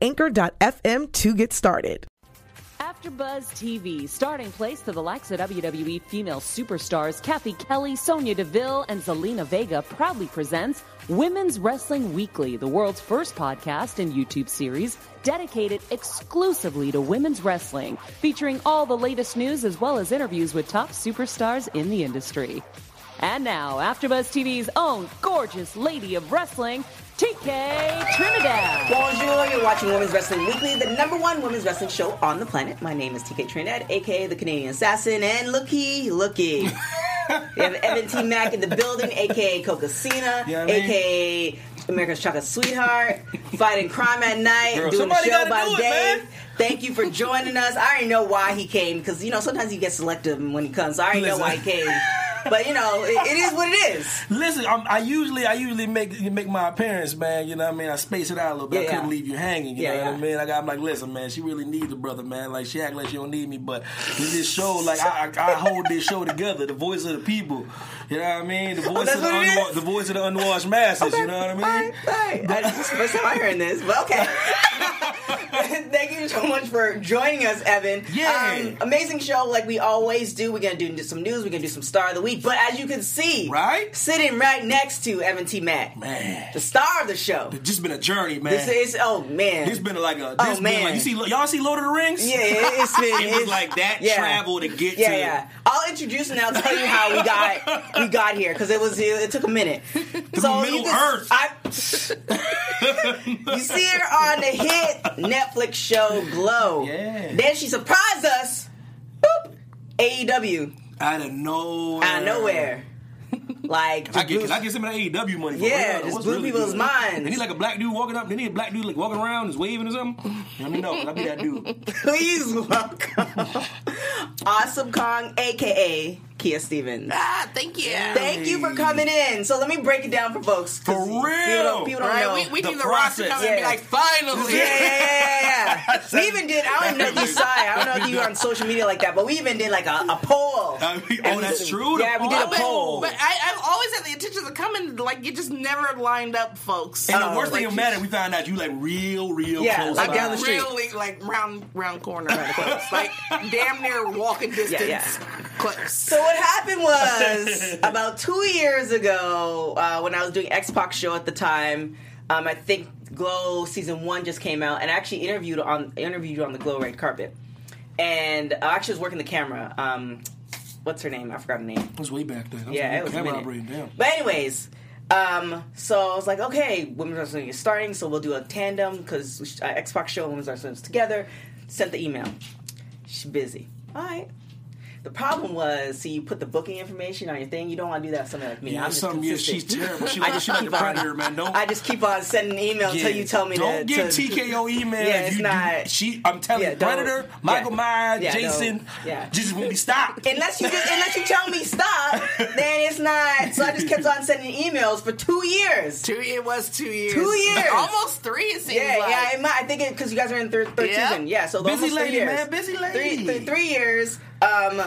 anchor.fm to get started. AfterBuzz TV, starting place to the likes of WWE female superstars Cathy Kelly, Sonya Deville, and Zelina Vega proudly presents Women's Wrestling Weekly, the world's first podcast and YouTube series dedicated exclusively to women's wrestling, featuring all the latest news as well as interviews with top superstars in the industry. And now, AfterBuzz TV's own gorgeous lady of wrestling, TK Trinidad. Bonjour, you're watching Women's Wrestling Weekly, the number one women's wrestling show on the planet. My name is TK Trinidad, aka the Canadian Assassin, and looky, looky. we have Evan T. Mack in the building, aka Cocasina, Yeah, I mean- aka America's Chocolate Sweetheart, fighting crime at night, Girl, doing the somebody show by do day. man. Thank you for joining us. I already know why he came because you know sometimes he gets selective when he comes. I already know why he came, but you know it, it is what it is. Listen, I'm, I usually I usually make make my appearance, man. You know what I mean? I space it out a little bit. Yeah, I couldn't yeah. leave you hanging. You Yeah, know what. I mean? Like I'm like, listen, man. She really needs a brother, man. Like she act like she don't need me, but this show, like I, I, I hold this show together. The voice of the people. You know what I mean? The oh, voice Oh, of the unwa- the voice of the unwashed masses. You know what I mean? All right, all right. I, this is the first time I'm hearing this, but okay. Thank you so much for joining us, Evan. Yeah. Um, amazing show, like we always do. We're gonna do some news. We're gonna do some star of the week. But as you can see, Right? sitting right next to Evan T. Mack, Man, the star of the show. it's just been a journey, man. This is oh man, This been like a. Oh, man. like you see. Y'all see Lord of the Rings? yeah, it- it's been It was it's- like that yeah. travel to get Yeah, to. yeah. I'll introduce and I'll tell you how we got we got here because it was it, took a minute. Middle you Earth. I, you see her on the hit Netflix show Glow. Yeah. Then she surprised us. Boop. AEW Out of nowhere. out of nowhere. Like I get, I get some of that AEW money. For Yeah, real. just blew really people's good? minds. And he like a black dude walking up. Then he a black dude like walking around, just waving or something. Let me know. I'll be that dude. please welcome Awesome Kong, aka Kia Stevens. Ah, thank you. Thank you for coming in. So let me break it down for folks. 'cause For People real. don't, people don't All right, know. we, we The need the roster to process. come and be like, finally. Yeah, yeah, yeah, yeah, yeah. we even did. I don't know if you saw it. I don't know if you were on social media like that, but we even did like a, a poll. I mean, And oh, we- that's true. Yeah, we did a poll. but I, I've always had the intentions of coming. Like you just never lined up, folks. And Oh, the worst thing like, about it, we found out you like real, real Yeah, close. like by. down the street. really like round round corner, right close. like damn near walking distance, yeah. close. So what happened was about two years ago uh, when I was doing X Pac show at the time. Um, I think Glow season one just came out, and I actually interviewed on interviewed you on the Glow red carpet. And I actually was working the camera. Um, what's her name? I forgot her name. It was way back then. That Yeah, a it was a camera minute. operating. Damn. But anyways, um, so I was like, okay, women's wrestling is starting, so we'll do a tandem because uh, X Pac show and women's wrestling is together. Sent the email. She's busy. All right. The problem was, see, you put the booking information on your thing. You don't want to do that. with Somebody like me. Yeah, I'm just some yeah, she's terrible. She I just she like keep the on- predator, man. Don't I just keep on sending emails until you tell me don't to. get to, TKO email. Yeah, if it's you, not- You, she, I'm telling Yeah, you, don't- Predator, Michael yeah. Myers, Yeah, Jason, yeah. just won't be stopped. Unless you just, unless you tell me stop, then it's not. So I just kept on sending emails for two years. Two. It was two years. Two years. almost three. It seems Yeah, like. yeah, it might, I think because you guys are in third, third Yeah. season. Yeah, so Busy almost three lady, years. man, busy lady. Three, three years. Um,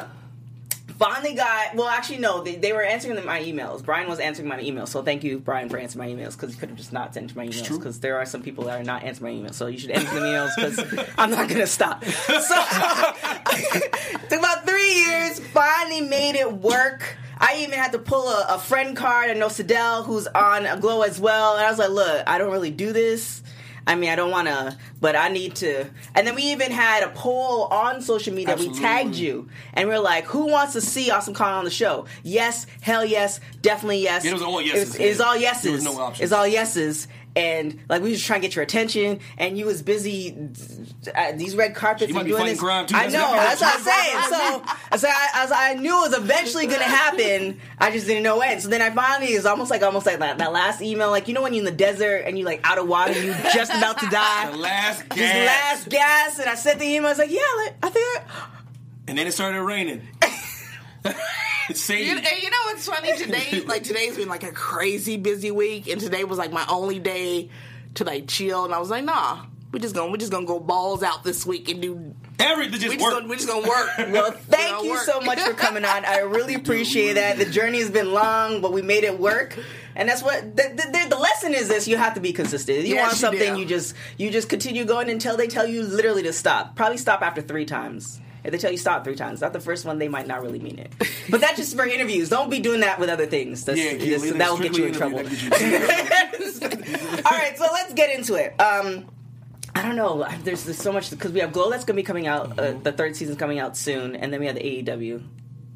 finally got. Well, actually, no. They, they were answering my emails. Brian was answering my emails. So thank you, Brian, for answering my emails because you could have just not sent my emails because there are some people that are not answering my emails. So you should answer the emails because I'm not gonna stop. So took about three years. Finally made it work. I even had to pull a, a friend card. I know Sydelle, who's on a Glow as well, and I was like, "Look, I don't really do this. I mean, I don't want to, but I need to." And then we even had a poll on social media. We tagged you, and we are like, "Who wants to see Awesome Kong on the show?" Yes, hell yes, definitely yes. It was all It yeses, was, it was all yeses. There was no options. It's all yeses. And like we was trying to get your attention, and you was busy at these red carpets You might and be doing this. crime, too. I know. that's- what I'm saying. So, so I, as I knew it was eventually going to happen, I just didn't know when. So then I finally it was almost like almost like that, that last email, like you know when you're in the desert and you like out of water, you just about to die. The last gas. Just last gas, and I sent the email. I was like, "Yeah, like, I think." I, And then it started raining. Sadie. You, and you know what's funny today? Like today's been like a crazy busy week, and today was like my only day to like chill. And I was like, nah, we just gonna we just gonna go balls out this week and do. Everything We just just worked. gonna we just gonna work. Well, thank you work. so much for coming on. I really appreciate that. The journey has been long, but we made it work. And that's what the, the, the lesson is. This you have to be consistent. If you Yes, want something, do. you just you just continue going until they tell you literally to stop. Probably stop after three times. If they tell you stop three times, not the first one, they might not really mean it. But that's just for interviews. Don't be doing that with other things. That's, yeah, that's- that will get you in trouble. interview, that'll get you- All right, so let's get into it. Um, I don't know. There's, there's so much because we have Glow that's going to be coming out. Uh, the third season's coming out soon, and then we have the AEW.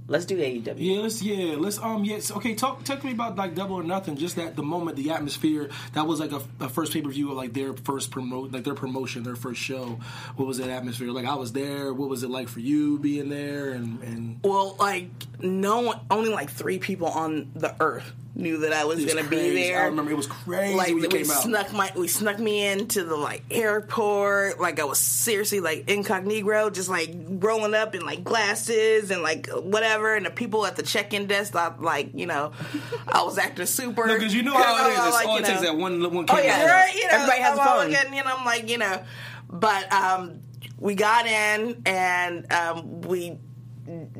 Let's do AEW. Yeah, let's yeah, let's um yes. Okay, talk talk to me about like Double or Nothing. Just that the moment, the atmosphere. That was like a, a first pay per view of like their first promote, like their promotion, their first show. What was that atmosphere like? I was there. What was it like for you being there? And and Well, like no one, only like three people on the earth knew that I was was gonna crazy. be there. I remember it was crazy like we came out. snuck my we snuck me into the like airport like i was seriously like incognito just like rolling up in like glasses and like whatever and the people at the check-in desk thought like you know i was acting super because you know how it is. It's Like, all it takes that one one Oh, camera. Oh yeah. right, you know, Everybody has a I'm phone. looking, you know, I'm like, you know, but um, we got in and um, we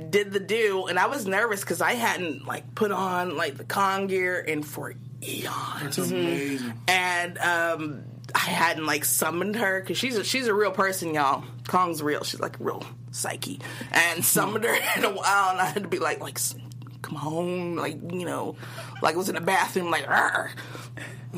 did the do, and I was nervous because I hadn't like put on like the Kong gear in for eons, It's amazing. and um, I hadn't like summoned her because she's a, she's a real person, y'all. Kong's real. She's like real psyche, and summoned her in a while, and I had to be like, like, come home, like you know, like I was in the bathroom, like. "Arr."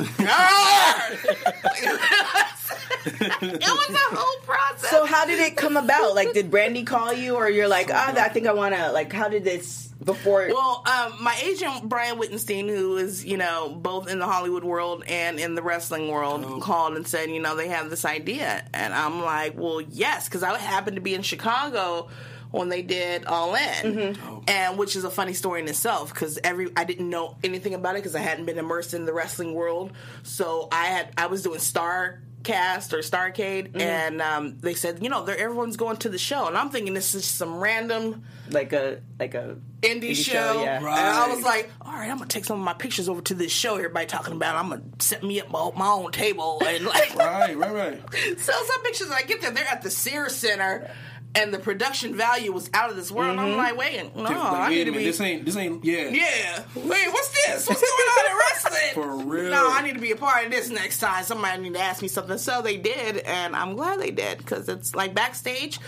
it was a whole process. So how did it come about? Like, did Brandi call you, or you're like, ah, I think I want to. Like, how did this before? Well, um, my agent Brian Wittenstein, who is you know both in the Hollywood world and in the wrestling world, called and said, you know, they have this idea, and I'm like, well, yes, because I happened to be in Chicago when they did All In, and which is a funny story in itself because every I didn't know anything about it because I hadn't been immersed in the wrestling world, so I had I was doing Star cast or Starcade and um, they said you know they're everyone's going to the show and i'm thinking this is some random like a like a indie, show. yeah. And I was like, all right, I'm gonna take some of my pictures over to this show everybody talking about. I'm gonna set me up my, my own table and like Right, right, right. sell some pictures. And I get there, they're at the Sears Center. And the production value was out of this world. I'm mm-hmm. like, wait, no, Like, I need to be. this ain't this ain't yeah. yeah, wait, what's this? What's going on in wrestling? For real. No, I need to be a part of this next time. Somebody need to ask me something. So they did, and I'm glad they did because it's like backstage.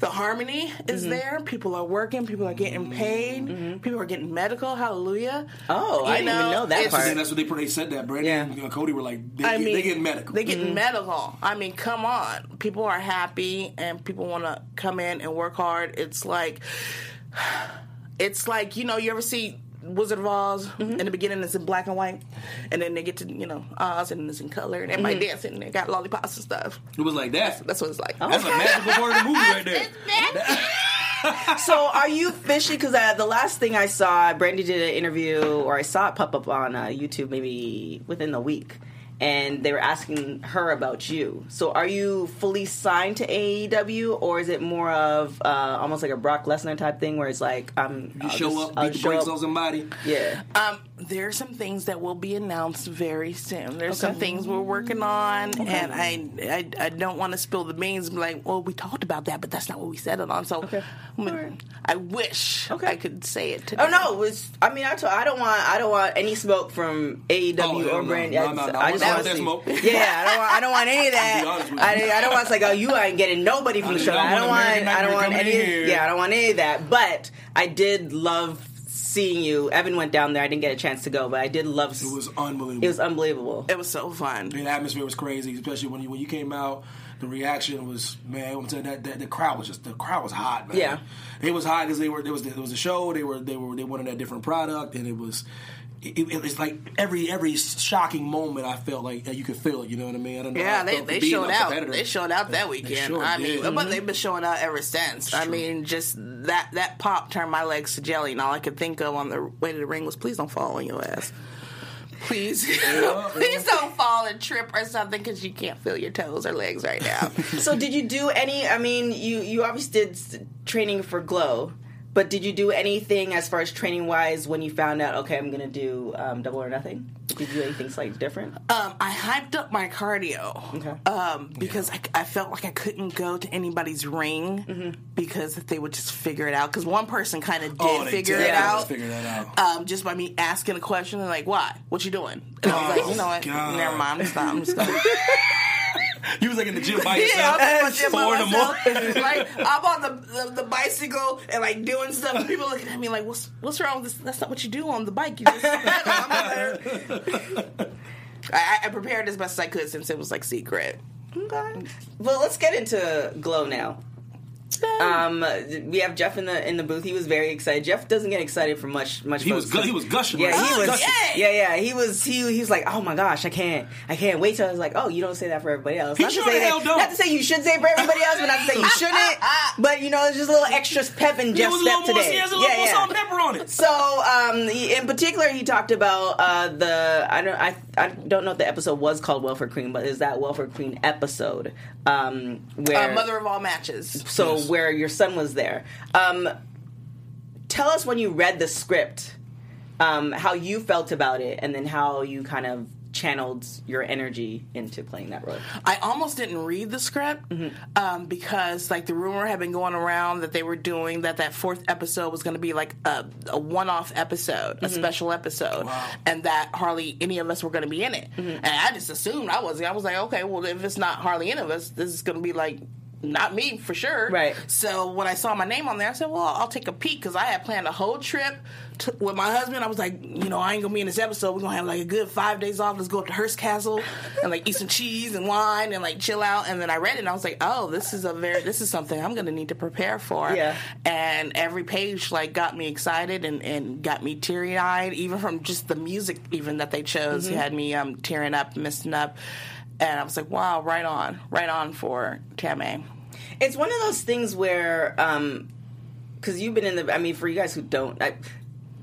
The harmony is Mm-hmm. there. People are working. People are getting paid. People are getting medical. Hallelujah. Oh, I didn't even know that I part. think that's what they they said that Brandon Yeah. and you know, Cody were like they, I get, mean, they getting medical. They Mm-hmm. getting medical. I mean, come on. People are happy and people want to come in and work hard. It's like, it's like you know, you ever see Wizard of Oz Mm-hmm. in the beginning? It's in black and white, and then they get to you know Oz and it's in color, and everybody Mm-hmm. dancing. and They got lollipops and stuff. it was like that. That's what it's like. That's a magical part of the movie right there. So are you fishy? Because uh, the last thing I saw, Brandi did an interview, or I saw it pop up on uh, YouTube maybe within the week, and they were asking her about you. So are you fully signed to AEW, or is it more of uh, almost like a Brock Lesnar type thing, where it's like I'm You I'll show just- up, I'll beat the brakes on somebody. Yeah. Um, there are some things that will be announced very soon. There's some things we're working on, and I, I I don't want to spill the beans. and be Like, well, we talked about that, but that's not what we settled on. So, Okay. I'm gonna- I wish Okay. I could say it today. Oh no! It was, I mean, I, told, I don't want I don't want any smoke from AEW Oh, or no. Brandi. No, I, no, no. I just I want don't want that smoke. Yeah, I don't want I don't want any of I'll be honest with that. I, I don't want it's like oh you ain't getting nobody from the show. don't I don't want want I don't want any. in here. Yeah, I don't want any of that. But I did love seeing you. Evan went down there. I didn't get a chance to go, but I did love. It was unbelievable. it was unbelievable. It was so fun. the atmosphere was crazy, especially when you when you came out. The reaction was man. I'm telling you, that, that the crowd was just the crowd was hot, man. Yeah. it was hot because they were there was there was a show. They were they were they wanted that different product, and it was it, it was like every every shocking moment I felt like you could feel it. You know what I mean? I don't know. Yeah, I they, they showed out. They showed out that They weekend. sure I did. mean, but mm-hmm. they've been showing out ever since. I mean, just that that pop turned my legs to jelly, and all I could think of on the way to the ring was, "Please don't fall on your ass." Please, please don't fall and trip or something because you can't feel your toes or legs right now. So did you do any? I mean, you you obviously did training for Glow, but did you do anything as far as training wise when you found out? Okay, I'm gonna do um, Double or Nothing. Did you do anything slightly different? Um, I hyped up my cardio Okay. um, because I, I felt like I couldn't go to anybody's ring Mm-hmm. because they would just figure it out. Because one person kind of did Oh, figure did. it Yeah, out, figure that out. Um, just by me asking a question and like, "Why? What you doing?" And I was like, Oh, "You know what? God. Never mind. I'm just I'm just gonna You was like in the gym by Yeah, yourself. I'm at the gym by Four in the myself. morning. like I'm on the, the the bicycle and like doing stuff, and people looking at me like, "What's what's wrong with this? That's not what you do on the bike. You just." I'm out there. I, I prepared as best as I could since it was like secret. Okay. Well, let's get into Glow now. Um, we have Jeff in the in the booth. He was very excited. Jeff doesn't get excited for much much. He was gu- he was gushing. Yeah, like, he was. gushing. Yeah, yeah. He was. He he was like, oh my gosh, I can't, I can't wait till I was like, oh, you don't say that for everybody else. He not to say hell that, don't. not to say you should say it for everybody else, but not to say you shouldn't. but you know, it's just a little extra pep in Jeff's was a little step more, today. he has a little more salt and pepper on it. So, um, he- in particular, he talked about uh, the I don't I I don't know if the episode was called Welfare Queen, but is that Welfare Queen episode um, where Uh, mother of all matches. so Yes. where your son was there. Um, tell us when you read the script, um, how you felt about it, and then how you kind of channeled your energy into playing that role. I almost didn't read the script Mm-hmm. um, because like the rumor had been going around that they were doing that that fourth episode was going to be like a, a one-off episode, Mm-hmm. a special episode, and that hardly any of us were going to be in it. Mm-hmm. And I just assumed I was. I was like, okay, well if it's not hardly any of us, this is going to be like. Not me for sure. Right. So when I saw my name on there, I said, "Well, I'll take a peek" because I had planned a whole trip to, with my husband. I was like, you know, I ain't gonna be in this episode. We're gonna have like a good five days off. Let's go up to Hearst Castle and like eat some cheese and wine and like chill out. And then I read it and I was like, oh, this is a very this is something I'm gonna need to prepare for. Yeah. And every page like got me excited and, and got me teary eyed, even from just the music even that they chose had me um tearing up, misting up. And I was like, wow, right on, right on for Tammé. It's one of those things where, um, because you've been in the. I mean, for you guys who don't, I,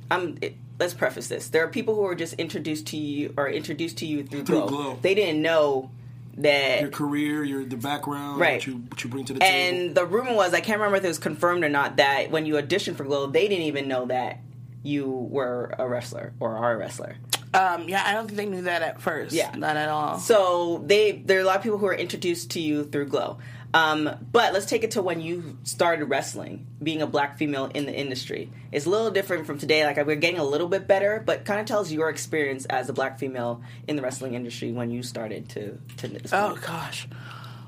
I'm. It, let's preface this: there are people who are just introduced to you or introduced to you through, Through Glow. Glow. They didn't know that Your career, your the background, Right. what you what you bring to the table. And the rumor was, I can't remember if it was confirmed or not, that when you auditioned for Glow, they didn't even know that you were a wrestler or are a wrestler. Um, yeah, I don't think they knew that at first. Yeah. Not at all. So they there are a lot of people who are introduced to you through Glow. Um, but let's take it to when you started wrestling, being a black female in the industry. It's a little different from today. Like we're getting a little bit better, but kind of tells your experience as a black female in the wrestling industry when you started to to Oh gosh.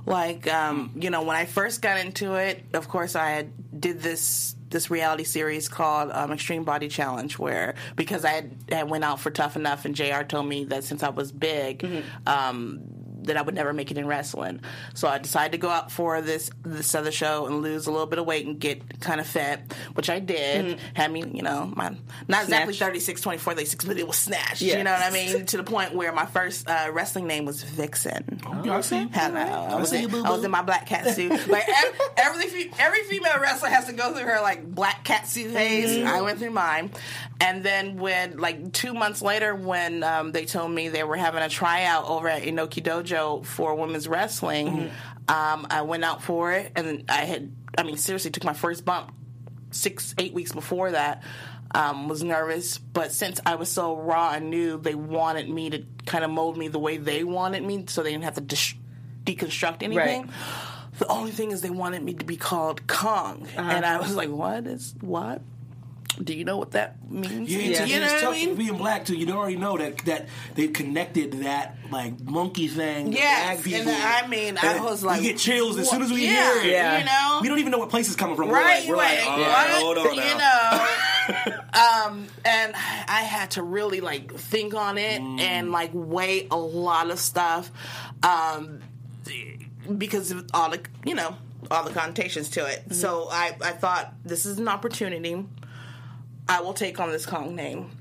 Like um, you know, when I first got into it, of course I did this this reality series called um, Extreme Body Challenge, where because I had, I went out for Tough Enough, and J.R. told me that since I was big, um, that I would never make it in wrestling. So I decided to go out for this this other show and lose a little bit of weight and get kind of fat, which I did. Had me, you know, my not exactly Snatch. 36, 24, 36, but it was snatched. Yeah. You know what I mean? to the point where my first uh, wrestling name was Vixen. Yeah, I see. Hello. I was, see in, you. I was in my black cat suit. Like ev- every every female wrestler has to go through her like black cat suit phase. I went through mine, and then when like two months later, when um, they told me they were having a tryout over at Inoki Dojo for women's wrestling, um, I went out for it, and I had I mean seriously took my first bump six eight weeks before that. Um, was nervous, but since I was so raw and new, they wanted me to kind of mold me the way they wanted me, so they didn't have to dis- deconstruct anything. The only thing is they wanted me to be called Kong, and I was like, "What is what? Do you know what that means? Yeah, Yeah. You know it's what I mean? being black too. You already know that that they've connected that like monkey thing. to Yes, black people. and I mean, I was like, we get chills as soon as we yeah, hear it. Yeah. you know, We don't even know what place it's coming from. right? We're like, we're right. like, all right, What? hold on you know. um, and I had to really like think on it Mm. and like weigh a lot of stuff, um, because of all the you know all the connotations to it. So I I thought this is an opportunity. I will take on this Kong name.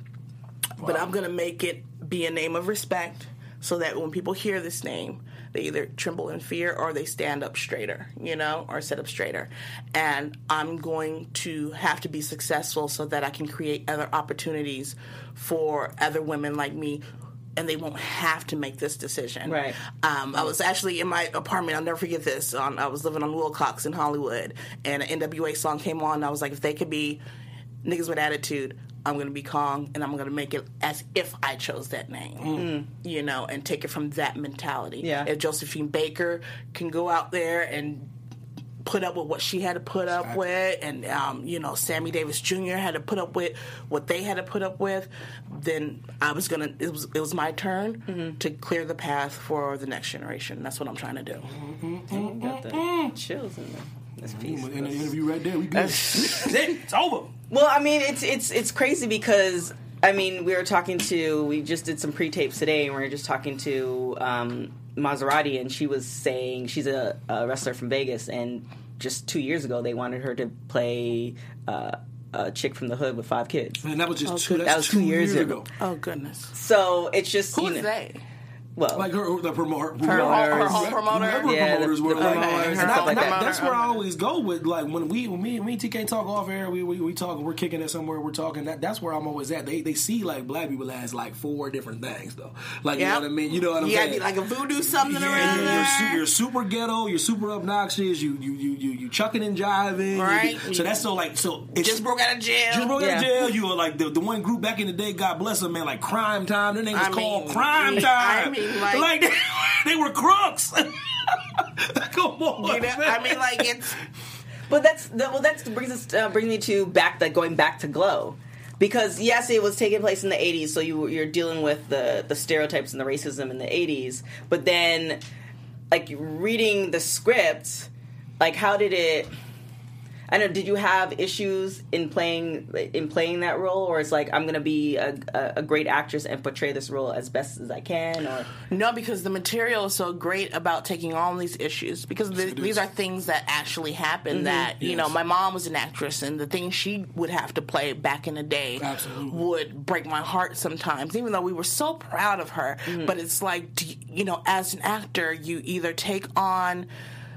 but I'm gonna make it be a name of respect, so that when people hear this name, they either tremble in fear or they stand up straighter, you know, or sit up straighter. And I'm going to have to be successful so that I can create other opportunities for other women like me. And they won't have to make this decision. Right. Um, I was actually in my apartment. I'll never forget this. On, I was living on Wilcox in Hollywood, and an NWA song came on. And I was like, if they could be niggas with attitude, I'm going to be Kong, and I'm going to make it as if I chose that name, mm. you know, and take it from that mentality. Yeah. If Josephine Baker can go out there and put up with what she had to put up with, and um, you know, Sammy Davis Jr. had to put up with what they had to put up with, then I was gonna. It was it was my turn mm-hmm. to clear the path for the next generation. That's what I'm trying to do. Mm-hmm. Mm-hmm. Got the chills in there. That's peace. In the interview right there, we good. it's over. Well, I mean, it's it's it's crazy because I mean, we were talking to we just did some pre-tapes today, and we were just talking to um, Maserati, and she was saying she's a, a wrestler from Vegas, and just two years ago they wanted her to play uh, a chick from the hood with five kids. And that was just Oh, two, That was two years ago. Oh goodness, So it's just who you is know, they? Well, like her, the promoter, Her, home- her home promoter. Whoever Yeah, promoters the were like, promoters and I- like that. that's where I always go with like when we when me, me and TK talk off air, we we, we talk, we're kicking it somewhere, we're talking. That that's where I'm always at. They they see like black people as like four different things though. Like you know what I mean? You know what I'm You saying? like a voodoo something Yeah, around you're, there. you're, you're super ghetto. You're super obnoxious. You you you you, you chucking and jiving. You- Right. so that's so like so. It's, just broke out of jail. just broke out of jail. You were like the, the one group back in the day. God bless them, man. Like Crime Time. Their name was I called mean, Crime I Time. Mean, like- they, they were crooks. Come on, You know, I mean, like it's But that's that, well. That brings us uh, brings me to back that going back to Glow, because yes, it was taking place in the '80s, so you you're dealing with the the stereotypes and the racism in the '80s. But then, like reading the script, like how did it? I don't know. Did you have issues in playing in playing that role, or it's like I'm going to be a, a, a great actress and portray this role as best as I can, or no, because the material is so great about taking on these issues. Because the, these are things that actually happen. Mm-hmm. That you know, my mom was an actress, and the things she would have to play back in the day Absolutely. would break my heart sometimes. Even though we were so proud of her, mm-hmm. but it's like you, you know, as an actor, you either take on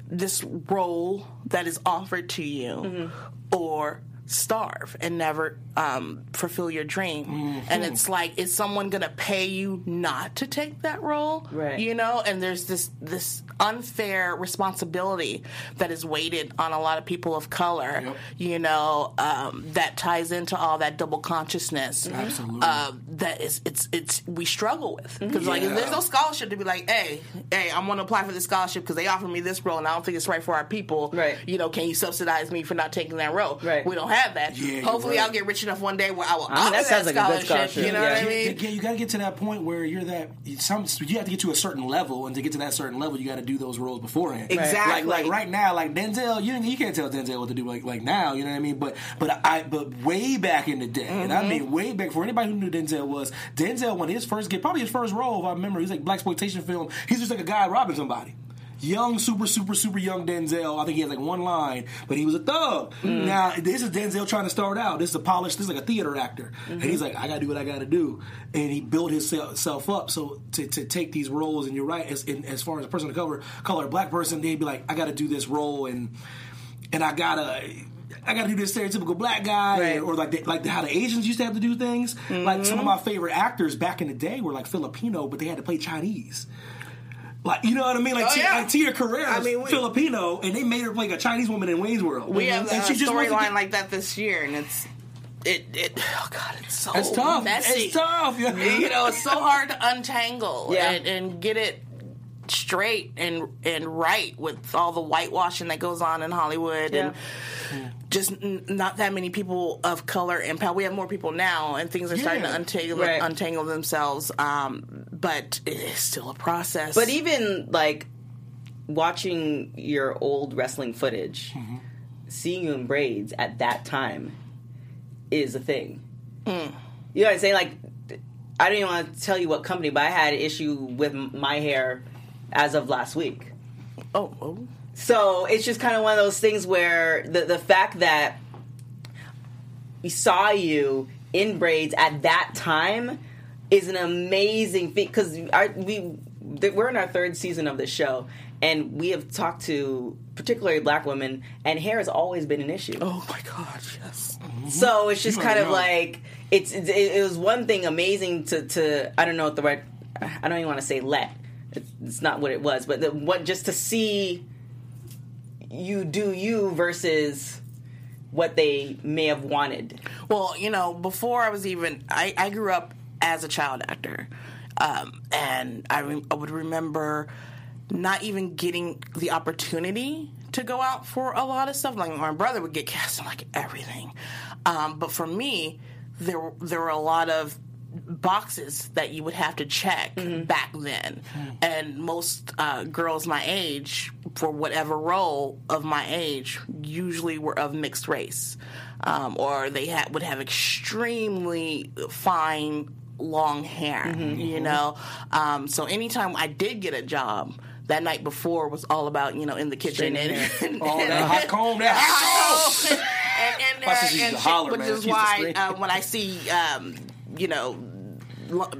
this role that is offered to you or starve and never um, fulfill your dream and it's like is someone gonna pay you not to take that role Right. you know and there's this this unfair responsibility that is weighted on a lot of people of color Yep. you know um, that ties into all that double consciousness Absolutely. um, that is it's it's we struggle with because like Yeah. there's no scholarship to be like hey hey I want to apply for this scholarship because they offered me this role and I don't think it's right for our people Right. you know can you subsidize me for not taking that role Right. we don't have that Yeah, hopefully right. I'll get rich enough one day where I will mean, offer that sounds like a good scholarship. you know Yeah. what I mean Yeah, you got to get to that point where you're that. Some you have to get to a certain level, and to get to that certain level, you got to do those roles beforehand. Exactly. Like, like right now, like Denzel, you you can't tell Denzel what to do. Like like now, you know what I mean. But but I but way back in the day, and I mm-hmm. mean way back for anybody who knew Denzel was Denzel when his first get probably his first role, if I remember, he's like black exploitation film. He's just like a guy robbing somebody. Young, super, super, super young Denzel. I think he has like one line, but he was a thug. Now this is Denzel trying to start out. This is a polished. This is like a theater actor, and he's like, I got to do what I got to do, and he built himself up. So to, to take these roles, and you're right, as in, as far as a person of color, color, black person, they'd be like, I got to do this role, and and I gotta. I gotta do this stereotypical black guy, Right. or like the, like the, how the Asians used to have to do things. Like some of Mm-hmm. my favorite actors back in the day were like Filipino, but they had to play Chinese. Like you know what I mean? Like, Oh, Tia, yeah. like Tia Carrere, I mean, we- Filipino, and they made her play like a Chinese woman in Wayne's World. we have and a she just wasn't storyline like that this year and it's it it oh god it's so It's tough. messy It's tough. Yeah. you know it's so hard to untangle Yeah. and, and get it straight and and right with all the whitewashing that goes on in Hollywood and just n- not that many people of color and power. We have more people now, and things are starting to untangle Right. untangle themselves. Um, but it is still a process. But even like watching your old wrestling footage, mm-hmm. seeing you in braids at that time is a thing. Mm. You know what I'm saying? Like, I don't even want to tell you what company, but I had an issue with my hair as of last week. oh, oh. So it's just kind of one of those things where the the fact that we saw you in braids at that time is an amazing feat because we we're in our third season of the show, and we have talked to particularly black women, and hair has always been an issue. Oh my gosh, yes. Mm-hmm. So it's just You kind of know. like it's it, it was one thing amazing to to I don't know what the right I don't even want to say let it's, it's not what it was, but the, what just to see you do you versus what they may have wanted. Well, you know, before I was even, I, I grew up as a child actor. Um, and I, re- I would remember not even getting the opportunity to go out for a lot of stuff. Like my brother would get cast in like everything. Um, but for me, there, were- there were a lot of boxes that you would have to check back then. And most uh, girls my age, for whatever role of my age, usually were of mixed race. Um, or they ha- would have extremely fine long hair, you know? Um, so anytime I did get a job, that night before was all about, you know, in the kitchen and, and, Oh, that hot comb, that hot comb. and, and, My sister uh, and shit, holler, which man. is She used to why uh, when I see, um, you know,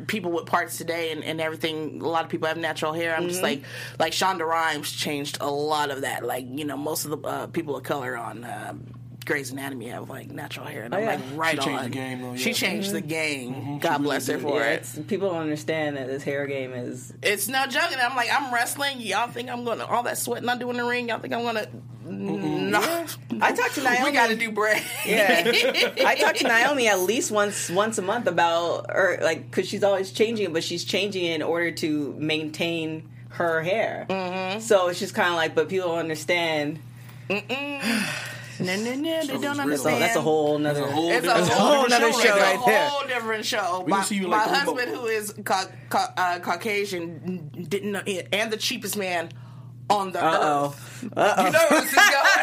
people with parts today and, and everything, a lot of people have natural hair. I'm Mm-hmm. just like, like Shonda Rhimes changed a lot of that. Like, you know, most of the uh, people of color on. Um, Grey's Anatomy have like natural hair, and I'm yeah. like right She changed on. the game, though, She yeah. changed the game. Mm-hmm. God really bless her for Yeah, it. people don't understand that this hair game is It's no joke, and I'm like, I'm wrestling. Y'all think I'm gonna all that sweating I do in the ring? Y'all think I'm gonna? No. I talked to Naomi. We got to do break. Yeah, I talk to Naomi at least once once a month about or like because she's always changing it, but she's changing it in order to maintain her hair. Mm-hmm. So it's just kind of like, but people don't understand. No, no, no, they don't understand. So that's a whole another. That's a whole It's a whole, whole nother different show It's right a there. whole different show. We my see you my like three husband, mo- who is ca- ca- uh, Caucasian, didn't know, and the cheapest man on the Uh-oh. earth. You know where this is going.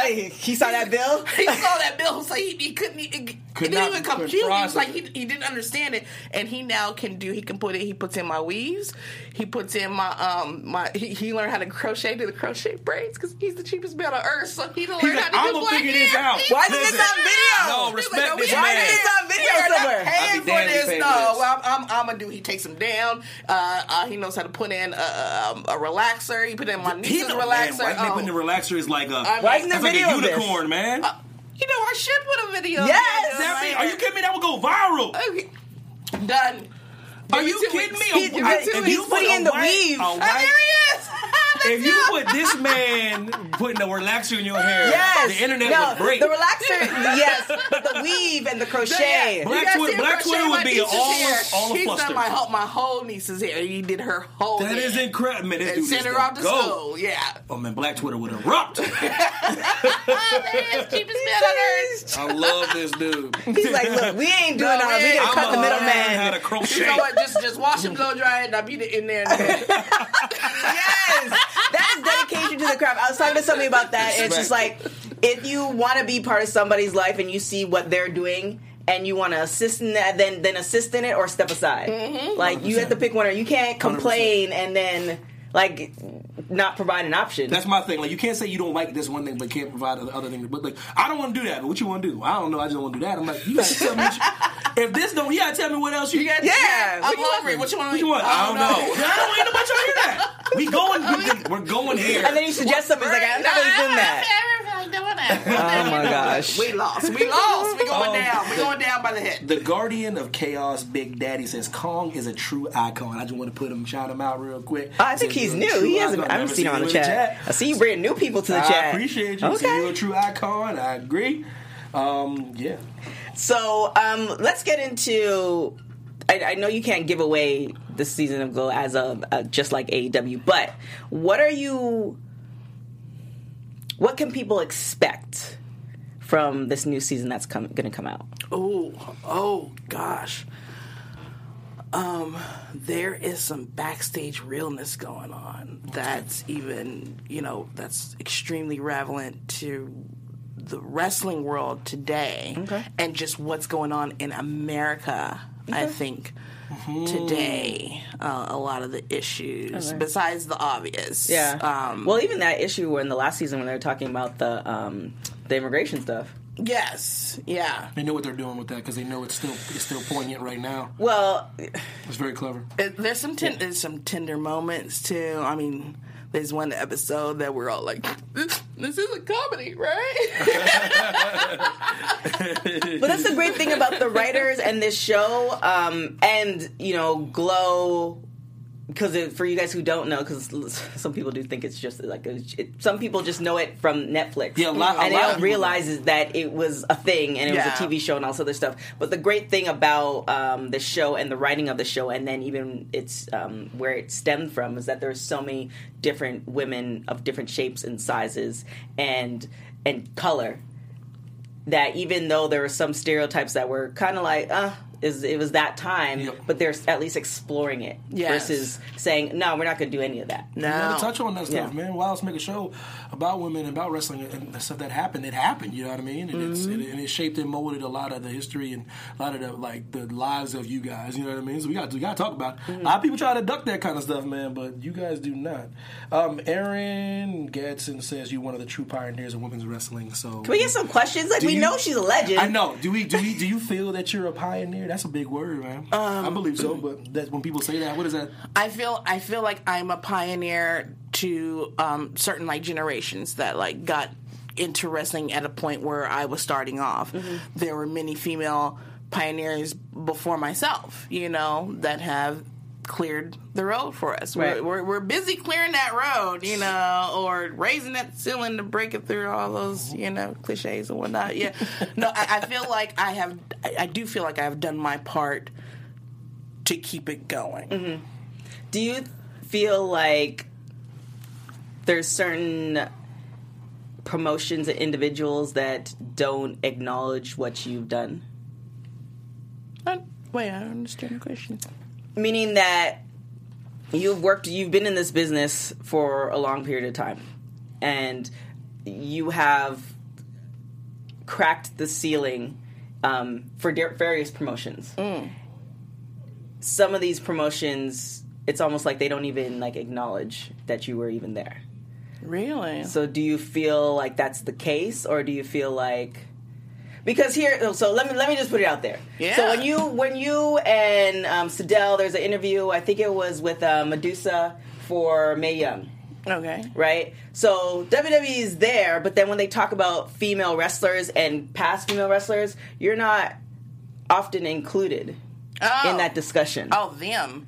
Hey, he saw that bill. he saw that bill, so he, he couldn't. He, he Could didn't even couldn't compute. He was like he, he didn't understand it, and he now can do. He can put it. He puts in my weaves. He puts in my um my. He, he learned how to crochet do the crochet braids because he's the cheapest man on earth. So he learned He's how to I'm do gonna black figure this hair. out. Why isn't this on video? No, respect like, no, this we- Why man. isn't this on video We are not somewhere? paying I'll be for this. he pay No, this. well, I'm, I'm, I'm gonna do. He takes him down. Uh, uh, he knows how to put in a, a, a relaxer. He put in my He niece's know, relaxer. man, white man Oh. the relaxer is like a. I mean, Why isn't there that's like a unicorn, man. Uh, you know, I should put a video. Yes! of That my are you kidding me? That would go viral. Okay. Done. Are you kidding me? He- he's if you putting put in the weave. a white- there he is. If you put this man putting a relaxer in your hair, Yes. the internet no, would break. The relaxer, yes, but the weave and the crochet. Yeah. Black You Twitter- Black crochet Twitter would be niece's all hair? of- all of He's flustered. done my whole, my whole niece's hair. He did her whole that hair. is incredible. Man, this And dude sent her off to the goat. school. Yeah. Oh man, Black Twitter would erupt. That is cheapest man on earth. I love this dude. He's like, look, we ain't doing No, all. We man. gonna cut the I'ma how to crochet. You know what? Just just wash and blow dry it and I'll beat it in there. Yes, that is dedication to the craft. I was talking to somebody about that, and it's just like if you want to be part of somebody's life and you see what they're doing. And you want to assist in that, then then assist in it or step aside. Mm-hmm. Like you have to pick one, or you can't complain and then like not provide an option. That's my thing. Like you can't say you don't like this one thing, but can't provide the other thing. But like I don't want to do that. But what you want to do? I don't know. I just want to do that. I'm like, you gotta tell me. What you, if this don't, you gotta tell me what else you. You got Yeah. I'm What you hungry. What you want? what you want? I don't know. I don't ain't nobody trying to hear that. We going. We, we're going here. and then you suggest something. He's like, I'm not really doing that. Oh my gosh. We lost. We lost. We going um, down. We going down by the head. The Guardian of Chaos, Big Daddy says Kong is a true icon. I just want to put him, shout him out real quick. Oh, I think Says he's new. He hasn't. I haven't seen him on the in chat. I see you bringing new people to the I chat. I appreciate you. Okay. Okay. you're a true icon. I agree. Um, yeah. So um, let's get into. I, I know you can't give away the season of Glow as of uh, just like AEW, but what are you? What can people expect from this new season that's come, going to come out? Oh, oh gosh. Um, there is some backstage realness going on that's even, you know, that's extremely relevant to the wrestling world today and just what's going on in America, I think. Today, uh, a lot of the issues, besides the obvious, Um, well, even that issue where in the last season when they were talking about the um, the immigration stuff. Yes, yeah. They know what they're doing with that because they know it's still it's still poignant right now. Well, It's very clever. It, there's some ten- there's some tender moments too. I mean, there's one episode that we're all like, "This, this is a comedy, right?" but that's the great thing about the writers and this show, um, and you know, Glow. Because for you guys who don't know, because some people do think it's just like a, it, some people just know it from Netflix, Yeah, a lot- a and they lot of don't realize is that it was a thing and it Yeah. was a TV show and all this other stuff. But the great thing about um, the show and the writing of the show, and then even it's um, where it stemmed from, is that there's so many different women of different shapes and sizes and and color that even though there were some stereotypes that were kind of like, uh, is it was that time, Yep. but they're at least exploring it Yes. versus saying, no, we're not going to do any of that. You gotta touch on that stuff, Yeah. man. Why else make a show about women about wrestling and stuff that happened? It happened, you know what I mean? And, Mm-hmm. and, it, and it shaped and molded a lot of the history and a lot of the like the lives of you guys. You know what I mean? So we got we got to talk about. It. Mm-hmm. A lot of people try to duck that kind of stuff, man, but you guys do not. Um, Aaron Gadsden says you're one of the true pioneers of women's wrestling. So Can we get some questions? Like, Do we you- know she's a legend. I know. Do we? Do we? Do you feel that you're a pioneer? That's a big word, man. I believe so, but that when people say that, what is that? I feel I feel like I'm a pioneer to um, certain like generations that like got into wrestling at a point where I was starting off. There were many female pioneers before myself, you know, that have cleared the road for us. Right. We're, we're, we're busy clearing that road, you know, or raising that ceiling to break it through all those, you know, cliches and whatnot. Yeah. No, I, I feel like I have, I, do feel like I have done my part to keep it going. Mm-hmm. Do you feel like there's certain promotions and individuals that don't acknowledge what you've done? I, wait, I don't understand the question. Meaning that you've worked, you've been in this business for a long period of time, and you have cracked the ceiling um, for di- various promotions. Some of these promotions, it's almost like they don't even like acknowledge that you were even there. Really? So do you feel like that's the case, or do you feel like because here? So let me let me just put it out there. Yeah. So when you when you and um, Sydelle, there's an interview. I think it was with uh, Medusa for Mae Young, Okay. right? So WWE is there, but then when they talk about female wrestlers and past female wrestlers, you're not often included Oh. in that discussion. Oh, them.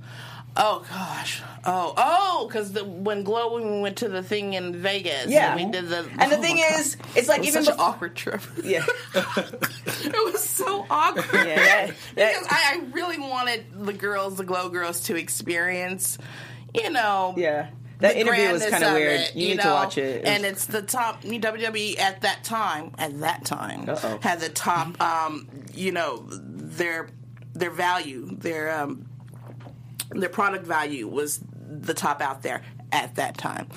Oh gosh. Oh, oh, because when Glow we went to the thing in Vegas. Yeah. and we did the. And the oh thing God. is, it's like it was even such an awkward trip. yeah, it was so awkward. Yeah, that- that- because I, I really wanted the girls, the Glow girls, to experience, you know, yeah. That interview was kind of weird. it, you, need know? to watch it. It And it's the top WWE at that time. At that time, Uh-oh. had the top. Um, you know, their their value, their um, their product value was the top out there at that time.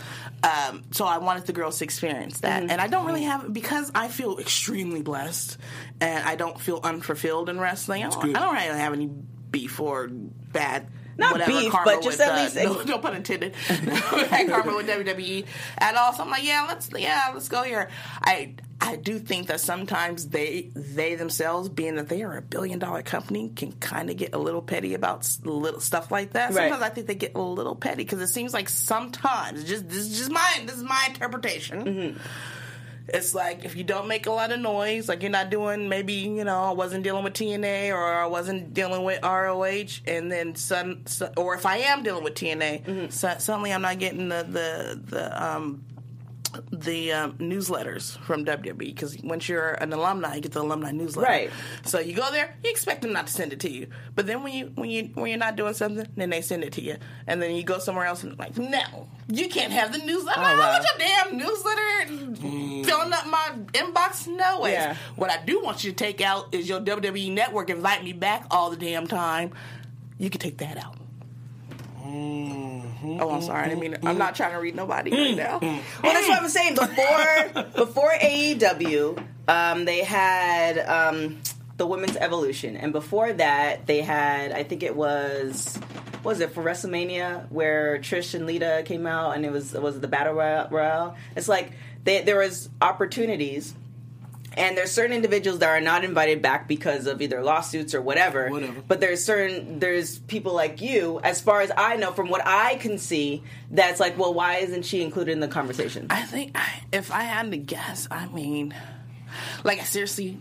Um, so I wanted the girls to experience that, Mm-hmm. and I don't really have because I feel extremely blessed, and I don't feel unfulfilled in wrestling. I don't. I don't really have any beef or bad. Not whatever beef, karma but just with, at uh, least- no, no pun intended. karma with WWE at all. So I'm like, yeah, let's yeah, let's go here. I I do think that sometimes they they themselves, being that they are a billion dollar company, can kind of get a little petty about little stuff like that. Right. Sometimes I think they get a little petty because it seems like sometimes just this is just my this is my interpretation. Mm-hmm. It's like if you don't make a lot of noise, like you're not doing maybe you know I wasn't dealing with TNA or I wasn't dealing with ROH, and then sudden, or if I am dealing with TNA, Mm-hmm. su- suddenly I'm not getting the the the um the um, newsletters from WWE because once you're an alumni, you get the alumni newsletter. Right. So you go there, you expect them not to send it to you, but then when you when you when you're not doing something, then they send it to you, and then you go somewhere else and like, no, you can't have the newsletter. Oh, I wow. want your damn newsletter filling up my inbox. No way. Yeah. What I do want you to take out is your WWE network. Invite me back all the damn time. You can take that out. Oh, I'm sorry. I didn't mean. I'm not trying to read nobody right now. Well, that's what I'm saying. Before before AEW, um, they had um, the Women's Evolution, and before that, they had I think it was was it for WrestleMania where Trish and Lita came out, and it was it was the Battle. Royale. It's like they, there was opportunities. And there's certain individuals that are not invited back because of either lawsuits or whatever. Whatever. But there's certain there's people like you, as far as I know, from what I can see, that's like, well, why isn't she included in the conversation? I think I, if I had to guess, I mean, like seriously,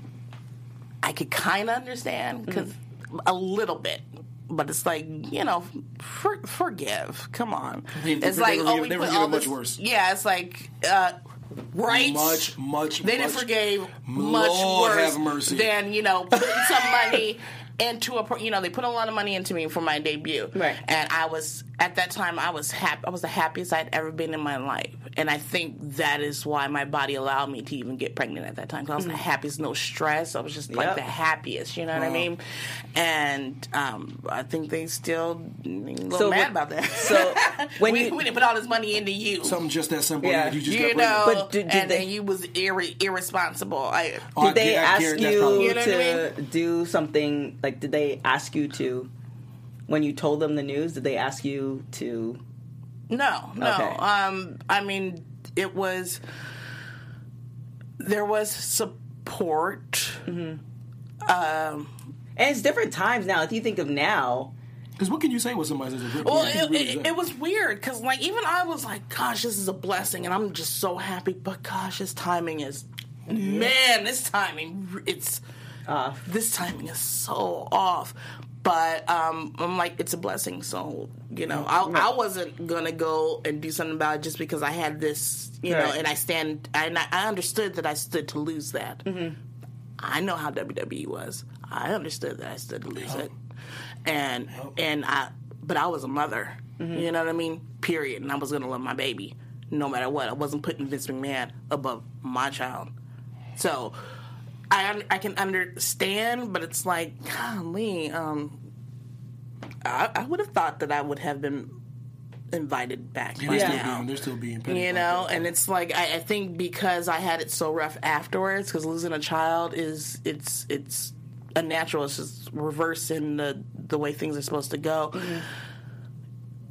I could kind of understand because a little bit. But it's like you know, for, forgive. Come on, They- they- it's they like were oh, given- we they were put given all much this. worse. Yeah, it's like uh, right. Much, much. They didn't much. forgave much Lord worse have mercy. than you know putting some money into a. You know, they put a lot of money into me for my debut, Right. And I was at that time I was happy. I was the happiest I'd ever been in my life, and I think that is why my body allowed me to even get pregnant at that time. Cause I was the happiest, no stress. I was just like Yep. the happiest. You know what I mean? And um, I think they still a little So mad when- about that. so when we, you- we didn't put all this money into you. Something just that simple. Yeah. Yeah. You just you got know. But did- did and they- then you was irre- irresponsible. I, Oh, I did they I ask guarantee you, You know what I to do something? Like, did they ask you to? When you told them the news, did they ask you to? No, no. Okay. Um, I mean, it was there was support. Um, And it's different times now. If you think of now, Because what can you say when somebody says a good well, what can you it, really it, say? it was weird because, like, even I was like, "Gosh, this is a blessing," and I'm just so happy. But gosh, this timing is, man, this timing, it's off. this timing is so off. But um, I'm like, it's a blessing. So you know, I, I wasn't gonna go and do something about it just because I had this, you know, and I stand, and I, I understood that I stood to lose that. I know how WWE was. I understood that I stood to lose it, and and I, but I was a mother. You know what I mean? Period. And I was gonna love my baby no matter what. I wasn't putting Vince McMahon above my child. So I I can understand, but it's like, golly, um, I, I would have thought that I would have been invited back they're, by still now. being, they're still being petty. You know, and it's like I, I think because I had it so rough afterwards, because losing a child is it's it's a natural, it's just reversing the the way things are supposed to go.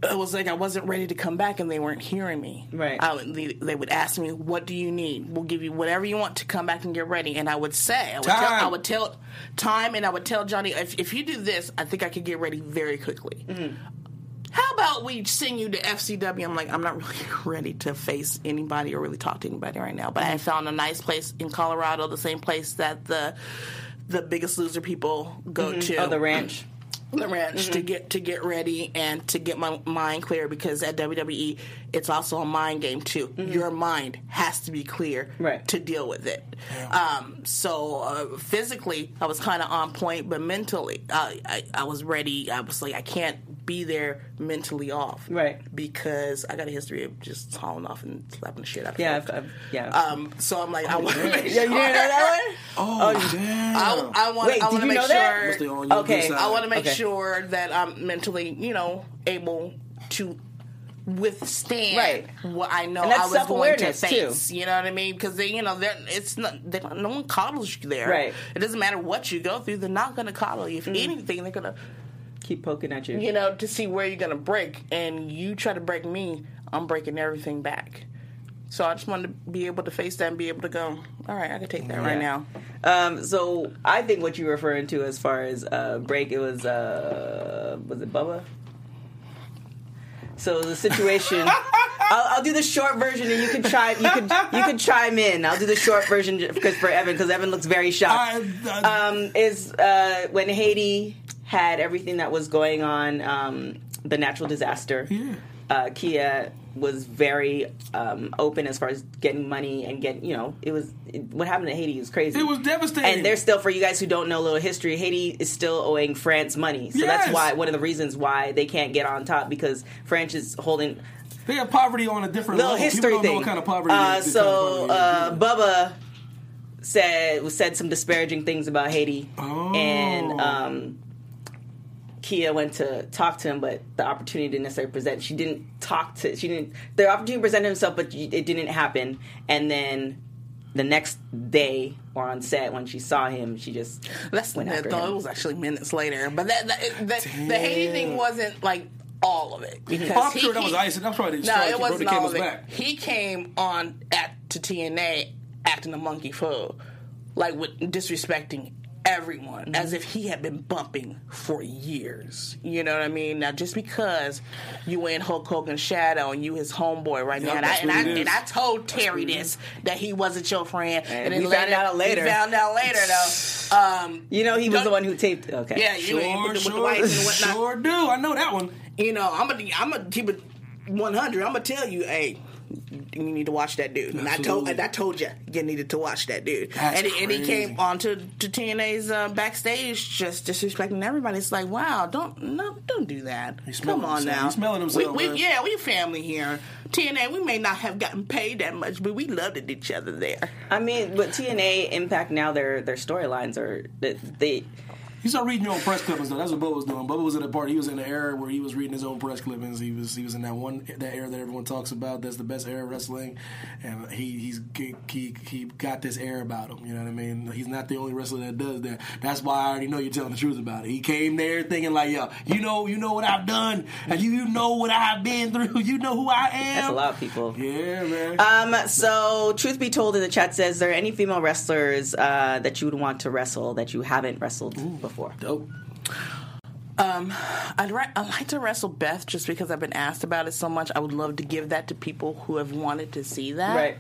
It was like I wasn't ready to come back, and they weren't hearing me. Right. I would, they, they would ask me, "What do you need? We'll give you whatever you want to come back and get ready." And I would say, "I would, tell, Time. I would tell time, and I would tell Johnny, if, if you do this, I think I could get ready very quickly." Mm-hmm. how about we send you to FCW? I'm like, I'm not really ready to face anybody or really talk to anybody right now. But I found a nice place in Colorado, the same place that the the biggest loser people go mm-hmm. to. Oh, the ranch. The ranch to get to get ready and to get my mind clear because at WWE it's also a mind game too. Your mind has to be clear Right. to deal with it. Um, so uh, physically I was kind of on point, but mentally I, I I was ready. I was like I can't be there mentally off, Right. Because I got a history of just hauling off and slapping the shit out of Yeah. I've, I've, yeah. Um, so I'm like I want to make yeah, you sure. didn't know that one? Oh, damn. I, I want. Wait, I did want to you make know that? sure. Must be on your Okay. good side. I want to make Okay. sure that I'm mentally, you know, able to withstand Right. what I know And I was going to self-awareness, too. face. You know what I mean? Because they, you know, it's not they don't, no one coddles you there. Right. It doesn't matter what you go through; they're not going to coddle you. If Mm. anything, they're going to, Keep poking at you. you know, to see where you're going to break. And you try to break me, I'm breaking everything back. So I just wanted to be able to face that and be able to go. All right, I can take that right now. Um, so I think what you're referring to as far as uh, break, it was uh, was it Bubba? So the situation. I'll, I'll do the short version, and you can chime. You can you can chime in. I'll do the short version because for Evan, because Evan looks very shocked. I- I- um, is uh, when Haiti had everything that was going on, um, the natural disaster. Yeah. Uh, Kia was very um, open as far as getting money and getting, you know, it was it, what happened to Haiti was crazy. It was devastating. And they're still, for you guys who don't know a little history, Haiti is still owing France money. So that's why one of the reasons why they can't get on top because France is holding They have poverty on a different little level. history thing. know what kind of poverty. uh, so kind of poverty uh. Bubba said said some disparaging things about Haiti, Oh. and um, Kia went to talk to him, but the opportunity didn't necessarily present. She didn't talk to. She didn't. The opportunity presented himself, but it didn't happen. And then the next day or on set when she saw him, she just That's went that, after no, him. it was actually minutes later. But that, that, that the Haiti thing wasn't like all of it because Oh, I'm he- sure that was icing. That's probably the No, straw it that broke wasn't the all camel's of it. back. He came on at to TNA acting a monkey fool. like with disrespecting everyone as if he had been bumping for years. You know what I mean? Now, just because you in Hulk Hogan's shadow and you his homeboy right Yep, now, and I, and, I, and I told Terry this that he wasn't your friend, And then we found out later. We found out later though. Um, You know, he was the one who taped. Okay. yeah, you know, Sure, with, the- with the sure, and whatnot. sure do. I know that one. You know, I'm gonna I'm gonna keep it 100. I'm gonna tell you, hey. You need to watch that dude, and I told and I told you you needed to watch that dude. That's and, he, and he came onto to TNA's uh, backstage just disrespecting everybody. It's like, wow, don't no, don't do that. He's Come on himself. now, He's smelling himself, We, we, yeah, we family here. TNA, we may not have gotten paid that much, but we loved each other there. I mean, but TNA Impact now their their storylines are they, they You start reading your own press clippings though. That's what Bubba was doing. Bubba was in a part. He was in an era where he was reading his own press clippings. He was he was in that one that era that everyone talks about. That's the best era of wrestling, and he he's he he, he got this air about him. You know what I mean? He's not the only wrestler that does that. That's why I already know you're telling the truth about it. He came there thinking like, yo, you know, you know what I've done, and you you know what I've been through. You know who I am. that's a lot of people. Yeah, man. Um, so truth be told, in the chat says, there any female wrestlers uh, that you would want to wrestle that you haven't wrestled before? Dope. Um, I'd, ri- I'd like to wrestle Beth just because I've been asked about it so much. I would love to give that to people who have wanted to see that. Right.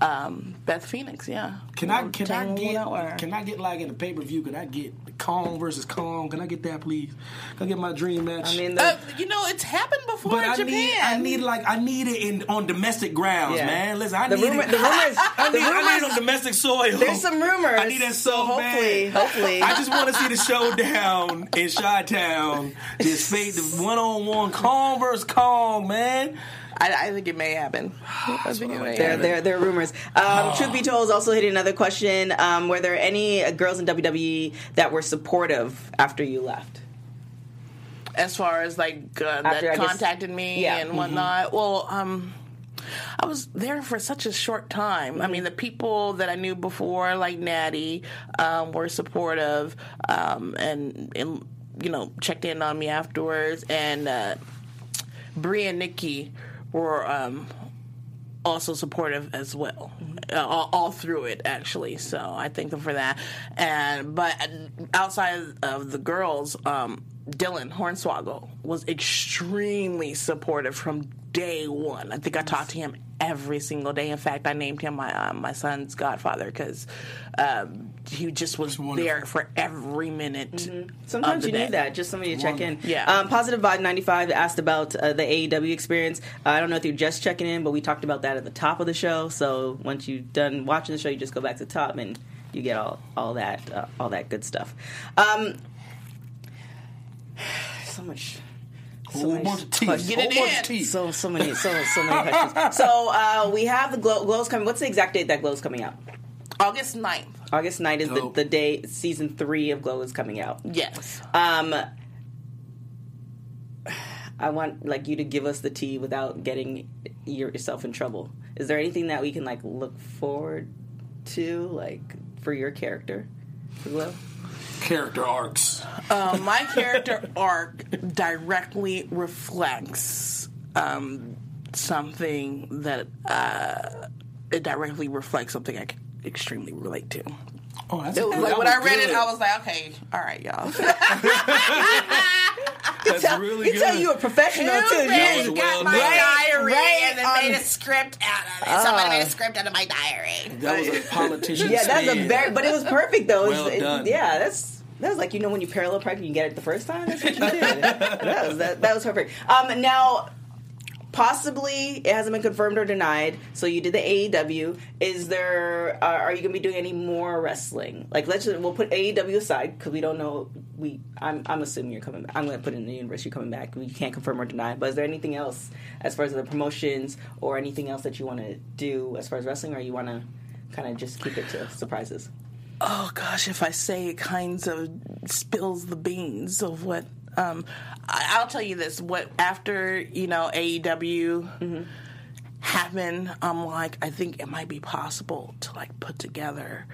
Um, Beth Phoenix, yeah. Can I can tag I one out get can I get like in the pay per view? Can I get Kong versus Kong? Can I get that, please? Can I get my dream match? I mean, the, Uh, you know, it's happened before but in I Japan. need I need like I need it in on domestic grounds, Yeah. man. Listen, I The need rumor- it. the rumors- I the need, I need it rumors- on domestic soil. there's some rumors. I need that so, hopefully, bad. hopefully. I just want to see the showdown in Chi Town. Just fade the one on one Kong versus Kong, man. I, I think it may happen. I think it may There, happen. there, there are rumors. Um, Truth be told, is also hitting another question. Um, were there any uh, girls in WWE that were supportive after you left? as far as like uh, After, that I guess- contacted me Yeah. and Mhm. whatnot. Well, um, I was there for such a short time. I mean, the people that I knew before, like Natty, um, were supportive um, and, and you know checked in on me afterwards, and uh, Brie and Nikki were. Um, also supportive as well, uh, all, all through it actually. So I thank them for that. And but outside of the girls, um, Dylan Hornswoggle was extremely supportive from day one. I think I talked to him every single day. In fact, I named him my uh, my son's godfather because um, he just was there for every minute. Sometimes of you the need that, just somebody to check in. Yeah. Um, Positive Vibe 95 asked about uh, the AEW experience. Uh, I don't know if you're just checking in, but we talked about that at the top of the show. So once you're done watching the show, you just go back to the top and you get all all that uh, all that good stuff. Um, so much. So Whole bunch of teeth. Get it in. So so many so so many questions. So uh, we have the glow, glows coming. What's the exact date that glow's coming out? August 9th. August 9th is the, the day season three of Glow is coming out. Yes. Um, I want like you to give us the tea without getting yourself in trouble. Is there anything that we can like look forward to, like for your character, for Glow? Character arcs. Um, my character arc directly reflects um, something that uh, it directly reflects something I can extremely relate to. Oh, that's It was that like when was I read good. it, I was like, okay, all right, y'all. That's really he good. tell you a professional Who too. really was got well my done. diary right and then on- made a script out of it? Somebody made a script out of my diary. That was a politician. Yeah, that's a very, but it was perfect though. Well it- done. yeah, that's that was like you know when you parallel park and you get it the first time. That's what you did. that was that, that was perfect. Um, now, possibly it hasn't been confirmed or denied. So you did the AEW. Is there? Uh, are you to be doing any more wrestling? Like let's just, we'll put AEW aside because we don't know. We I'm I'm assuming you're coming. back. I'm to put in the universe. You're coming back. We can't confirm or deny. But is there anything else as far as the promotions or anything else that you want to do as far as wrestling, or you want to kind of just keep it to surprises? oh gosh, if I say it kinds of spills the beans of what um I, I'll tell you this, what after, you know, AEW happened, I'm like, I think it might be possible to like put together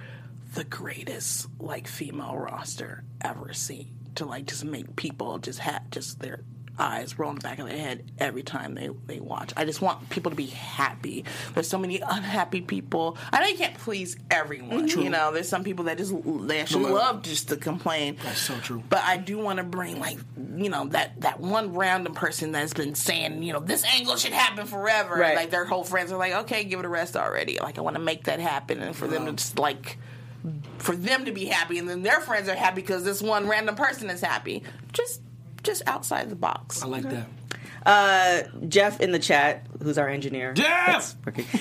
the greatest like female roster ever seen. To like just make people just have just their eyes roll in the back of their head every time they, they watch. I just want people to be happy. There's so many unhappy people. I know you can't please everyone. You know, there's some people that just they actually no. love just to complain. That's so true. But I do want to bring like you know that that one random person that's been saying you know this angle should happen forever. Right. Like their whole friends are like, okay, give it a rest already. Like I want to make that happen, and for them to just like for them to be happy, and then their friends are happy because this one random person is happy. Just just outside the box. I like that. Uh, Jeff in the chat, who's our engineer. Jeff!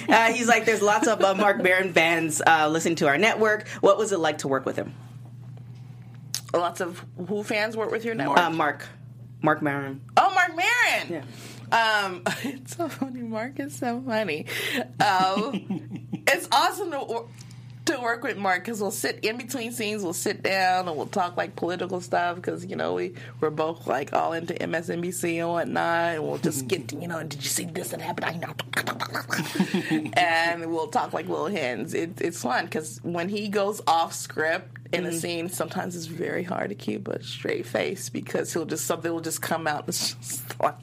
Uh, he's like, there's lots of uh, Mark Barron fans uh, listening to our network. What was it like to work with him? Lots of Who fans work with your network. Uh, Mark. Mark Barron. Oh, Mark Maron. Yeah. Um, it's so funny. Mark is so funny. Um, it's awesome to wor- to work with Mark because we'll sit in between scenes. We'll sit down and we'll talk like political stuff because you know we we're both like all into MSNBC and whatnot, and we'll just get to, you know. Did you see this that happened? I know. and we'll talk like little hens. It, it's fun because when he goes off script in a scene, sometimes it's very hard to keep a straight face because he'll just something will just come out. It's just like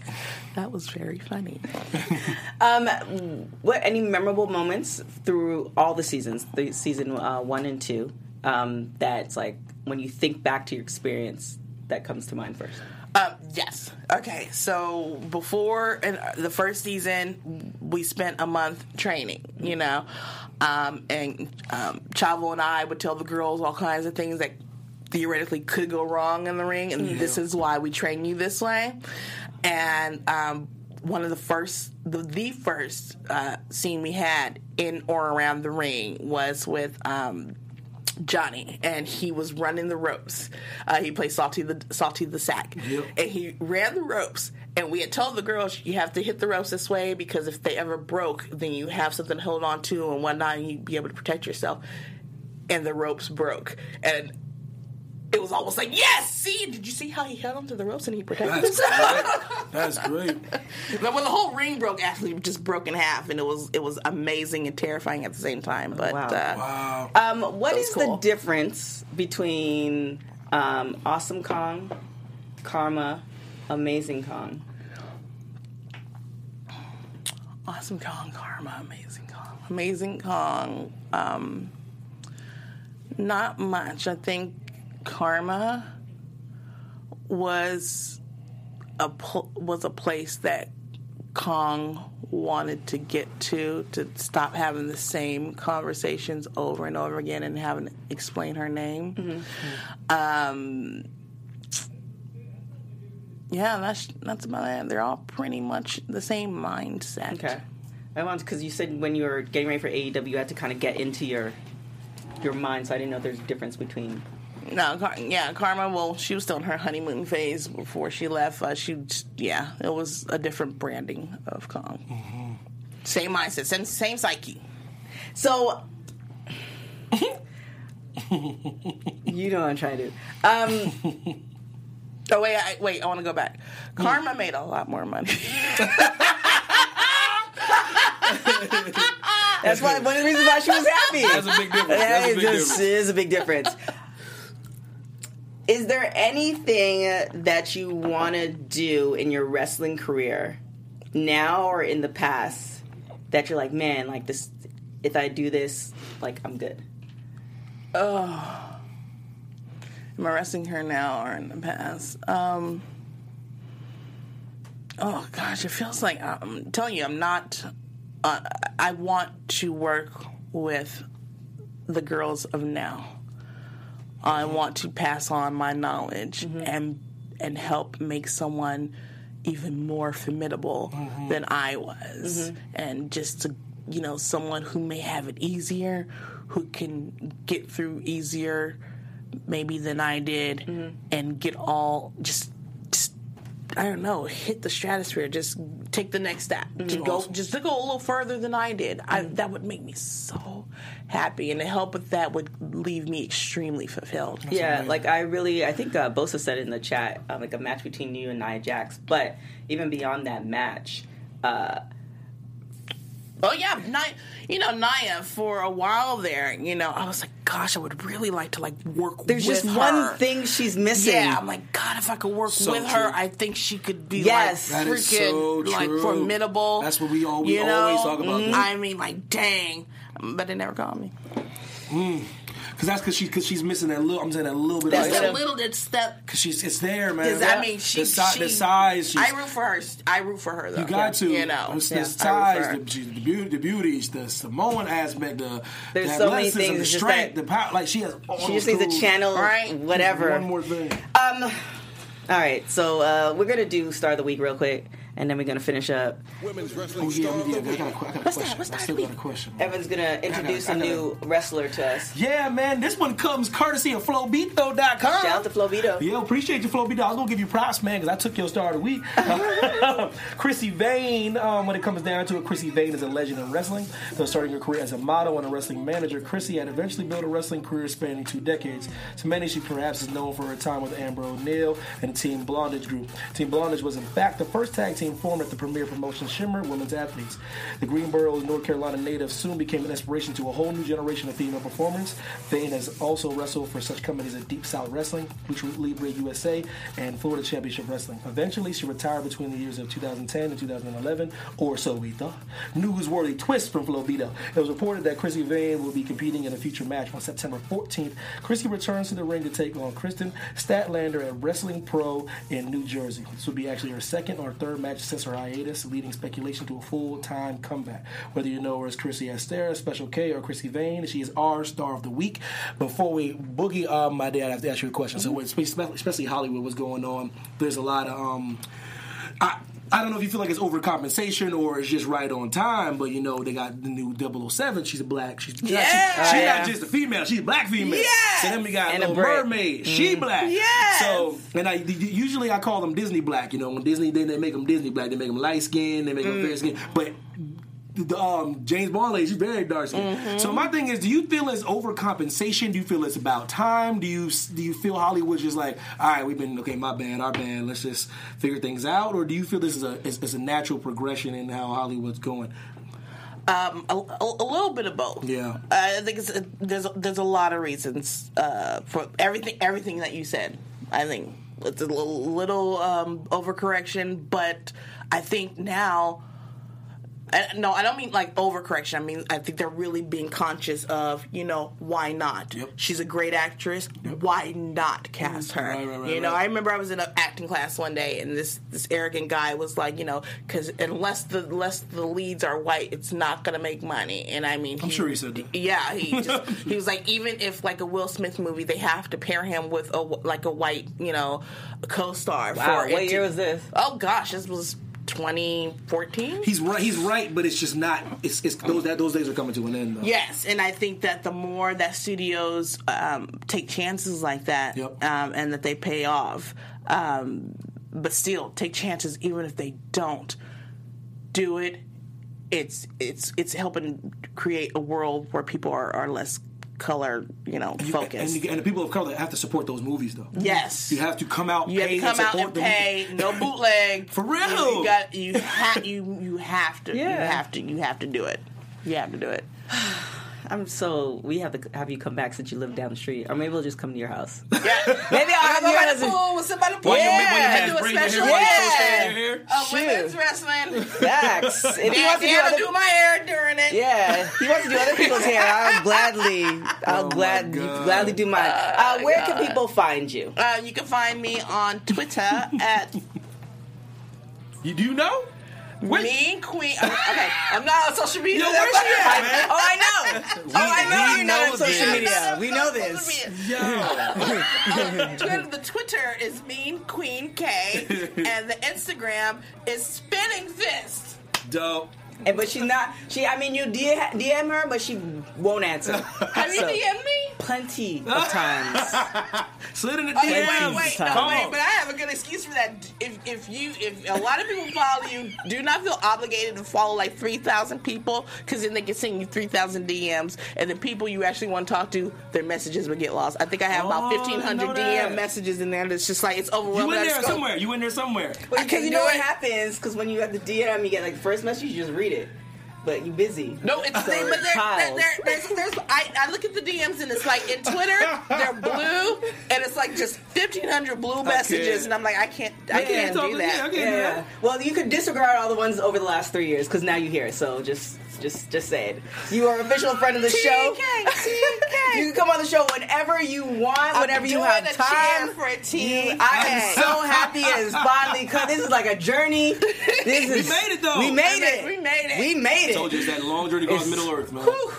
that was very funny. Um, what any memorable moments through all the seasons, the season uh, one and two, um, that's like when you think back to your experience that comes to mind first? Um, yes. Okay. So before in the first season, we spent a month training. You know, um, and um, Chavo and I would tell the girls all kinds of things that theoretically could go wrong in the ring, and this is why we train you this way. And um, one of the first, the, the first uh, scene we had in or around the ring was with. Um, Johnny, and he was running the ropes. Uh, he played Salty the Salty the Sack, Yep. and he ran the ropes. And we had told the girls you have to hit the ropes this way because if they ever broke, then you have something to hold on to and whatnot, and you'd be able to protect yourself. And the ropes broke, and it was almost like, yes, see, did you see how he held onto the ropes and he protected That's himself? great. That's great. But when the whole ring broke, actually just broke in half, and it was it was amazing and terrifying at the same time. But Wow. uh, Wow. Um, what That was is cool. the difference between um, Awesome Kong, Karma, Amazing Kong? Awesome Kong, Karma, Amazing Kong. Amazing Kong, um, not much. I think Karma was a pl- was a place that Kong wanted to get to to stop having the same conversations over and over again and having to explain her name. Um, yeah, that's that's about it. They're all pretty much the same mindset. Okay. I want because you said when you were getting ready for AEW, you had to kind of get into your your mind. So I didn't know there's a difference between. No, Car- yeah, Karma. Well, she was still in her honeymoon phase before she left. Uh, she, just- yeah, it was a different branding of Kong. Same mindset, same, same psyche. So you know what I'm trying to do. Um, Oh wait, I, wait, I want to go back. Karma made a lot more money. that's why one of the reasons why she was happy. That's a big difference. Yeah, That's a big just difference. is a big difference. Is there anything that you want to do in your wrestling career now or in the past that you're like, man, like this, if I do this, like I'm good? Oh, am I wrestling her now or in the past? Um, oh gosh, it feels like I'm telling you, I'm not. Uh, I want to work with the girls of now. I want to pass on my knowledge mm-hmm. and and help make someone even more formidable mm-hmm. than I was, mm-hmm. and just to you know someone who may have it easier, who can get through easier, maybe than I did, and get all just just I don't know, hit the stratosphere, just take the next step, just go, just to go a little further than I did. I, that would make me so happy, and to help with that would leave me extremely fulfilled. Yeah, like I really, I think uh, Bosa said it in the chat, uh, like a match between you and Nia Jax. But even beyond that match, uh, Oh yeah, Nia, you know Naya for a while there. You know, I was like, gosh, I would really like to like work. There's with just her. one thing she's missing. Yeah, I'm like, God, if I could work So with true. her, I think she could be Yes. like That is freaking so like true. formidable. That's what we al- we you know? always talk about Mhm. I mean, like, dang, but they never called me. Because that's because she, cause she's missing that little. I'm saying that little bit. That's of Just what a little bit step. Because she's it's there, man. Because I mean, she, the, si- she the size. She's, I root for her. I root for her though. You got to. You know, It's the Yeah, I root size, for her. the, the beauty, the beauty, the Samoan aspect, the, There's the so many things, the strength, that- the power. Like she has. All She just needs to tools. channel Right. whatever. One more thing. Um, all right, so uh, we're gonna do star of the week real quick, and then we're gonna finish up. Women's Oh, wrestling yeah, star yeah, I got a, week. que- I got a What's that? question. What's I that still got a question. Evan's gonna introduce I a gotta- new wrestler to us. Yeah, man, this one comes courtesy of FlowBito.com. Shout out to Flobito. Yeah, appreciate you, Flobito. I was gonna give you props, man, because I took your star of the week. Krissy Vaine, um, when it comes down to it, Krissy Vaine is a legend in wrestling. Though starting her career as a model and a wrestling manager, Krissy had eventually built a wrestling career spanning two decades. To many, she perhaps is known for her time with Amber O'Neal and the Team Blondage group. Team Blondage was, in fact, the first tag team formed at the premier promotion Shimmer Women's Athletes. The Greensboro, North Carolina native soon became an inspiration to a whole new generation of female performers. Vaine has also wrestled for such companies as Deep South Wrestling, Lucha Libre USA, and Florida Championship Wrestling. Eventually, she retired between the years of 2010 and 2011, or so we thought. Newsworthy twist from Flobito. It was reported that Krissy Vaine will be competing in a future match on September 14th. Krissy returns to the ring to take on Kristen Statlander at Wrestling Pro in New Jersey. This will be actually her second or third match since her hiatus, leading speculation to a full-time comeback. Whether you know her as Chrissy Astera, Special K, or Krissy Vaine, she is our star of the week. Before we boogie, um, my dad, I have to ask you a question. So, especially Hollywood, what's going on? There's a lot of um, I. I don't know if you feel like it's overcompensation or it's just right on time, but you know they got the new 007. She's a black. She's Yeah. she, she Oh, yeah. not just a female. She's a black female. Yes. So then we got And Little Brit. Mermaid. She mm. black. Yes. So and I usually I call them Disney black. You know when Disney then they make them Disney black. They make them light skin. They make them fair mm. skin. But the, um, James Bond lady, she's very dark skinned So my thing is, do you feel it's overcompensation? Do you feel it's about time? Do you do you feel Hollywood's just like, all right, we've been okay, my band, our band, let's just figure things out, or do you feel this is a is, is a natural progression in how Hollywood's going? Um, a, a, a little bit of both. Yeah. I think it's there's a, there's a lot of reasons uh, for everything everything that you said. I think it's a little, little um, overcorrection, but I think now. I, no, I don't mean like overcorrection. I mean, I think they're really being conscious of, you know, why not? Yep. She's a great actress. Why not cast mm, her? Right, right, right, you know, right. I remember I was in an acting class one day, and this this arrogant guy was like, you know, because unless the unless the leads are white, it's not gonna make money. And I mean, I'm sure he said that. Yeah, he just he was like, even if like a Will Smith movie, they have to pair him with a like a white, you know, co-star. Wow, for what it year to- was this? Oh gosh, this was 2014. He's right. He's right, but it's just not. It's, it's those that those days are coming to an end. Though. Yes, and I think that the more that studios um, take chances like that, Yep. um, and that they pay off, um, but still take chances even if they don't do it, it's it's it's helping create a world where people are, are less color, you know, You- focused. And, and the people of color have to support those movies, though. yes, You have to come out. you have to come out and pay. movie. No bootleg. For real. You, you got you have you you have to you have to you have to do it. You have to do it. I'm so we have to have you come back since you live down the street, or maybe we'll just come to your house. Yeah. Maybe I'll have you by the a- pool with somebody. Why you- why you yeah, have do a braid in your special. hair? Why you so Yeah. sad in your hair? Uh, Shoot. women's wrestling. Facts. If he Yeah, wants to do Deanna other, do my hair during it. yeah, if he wants to do other people's hair, I'll gladly, I'll Oh my glad, gladly do mine. Uh, where can people find you? Uh, you can find me on Twitter at You do you know? Where- Mean Queen. uh, Okay, I'm not on social media. Yo, where's she at, man? Oh, I know. oh, I know you're not know on social this. media. We know Social this. media. Yo. Twitter, the Twitter is Mean Queen K, and the Instagram is Spinning Fist. Dope. And but she's not. She. I mean, you DM, DM her, but she won't answer. Have you DM'd me? Plenty of times. Slid in the Okay, DMs. wait, wait, no, Come wait, on. but I have a good excuse for that. If if you if a lot of people follow you, do not feel obligated to follow like three thousand people because then they can send you three thousand DMs, and the people you actually want to talk to, their messages will get lost. I think I have Oh, about fifteen hundred know that. DM messages in there. That's just like it's overwhelming. You in there somewhere. You in there somewhere. Because you know do what happens? Because when you have the DM, you get like the first message, you just read it. but you busy. No, it's So the but there, piles. there, there, there's, there's, I, I look at the DMs and it's like in Twitter they're blue and it's like just fifteen hundred blue messages and I'm like I can't I Yeah, can't it's all do that. Yeah, okay. Yeah, yeah. Well, you could disregard all the ones over the last three years because now you hear it. So just, just, just say it. You are official friend of the show. TK, TK. You can come on the show whenever you want, I'm whenever you have a time. for a You- I am so happy it's finally come. This is like a journey. This is, made it, though. We made We it. we made it. We made it. Told you it's that long journey across Middle Earth, man. Whew.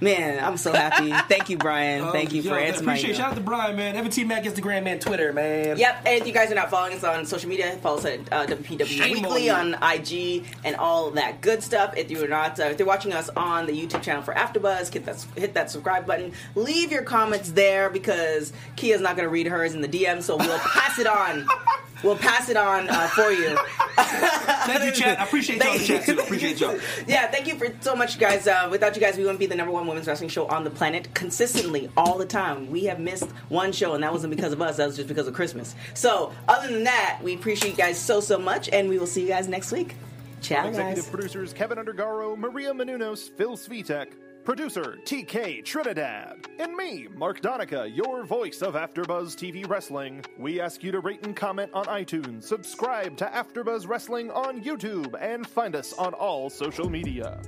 Man, I'm so happy. Thank you, Brian. Oh, Thank you yo, for answering my Appreciate. Shout out to Brian, man. Evan T Mac Instagram, man. Twitter, man. Yep, and if you guys are not following us on social media, follow us at uh, WPW Shame Weekly on on, IG and all that good stuff. If you're not, uh, if you're watching us on the YouTube channel for AfterBuzz, hit that hit that subscribe button. Leave your comments there because Kia's not going to read hers in the DM, so we'll pass it on. We'll pass it on uh, for you. Thank you, chat. I appreciate y'all in the chat too. I appreciate y'all. yeah, thank you for so much, guys. Uh, without you guys, we wouldn't be the number one women's wrestling show on the planet consistently all the time. We have missed one show, and that wasn't because of us. That was just because of Christmas. So, other than that, we appreciate you guys so so much, and we will see you guys next week. Ciao, Executive guys. producers Kevin Undergaro, Maria Menounos, Phil Svitek, producer TK Trinidad, and me, Mark Donica, your voice of AfterBuzz TV Wrestling. We ask you to rate and comment on iTunes, subscribe to AfterBuzz Wrestling on YouTube, and find us on all social media.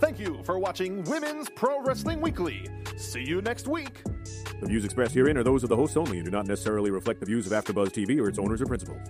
Thank you for watching Women's Pro Wrestling Weekly. See you next week. The views expressed herein are those of the hosts only and do not necessarily reflect the views of AfterBuzz TV or its owners or principals.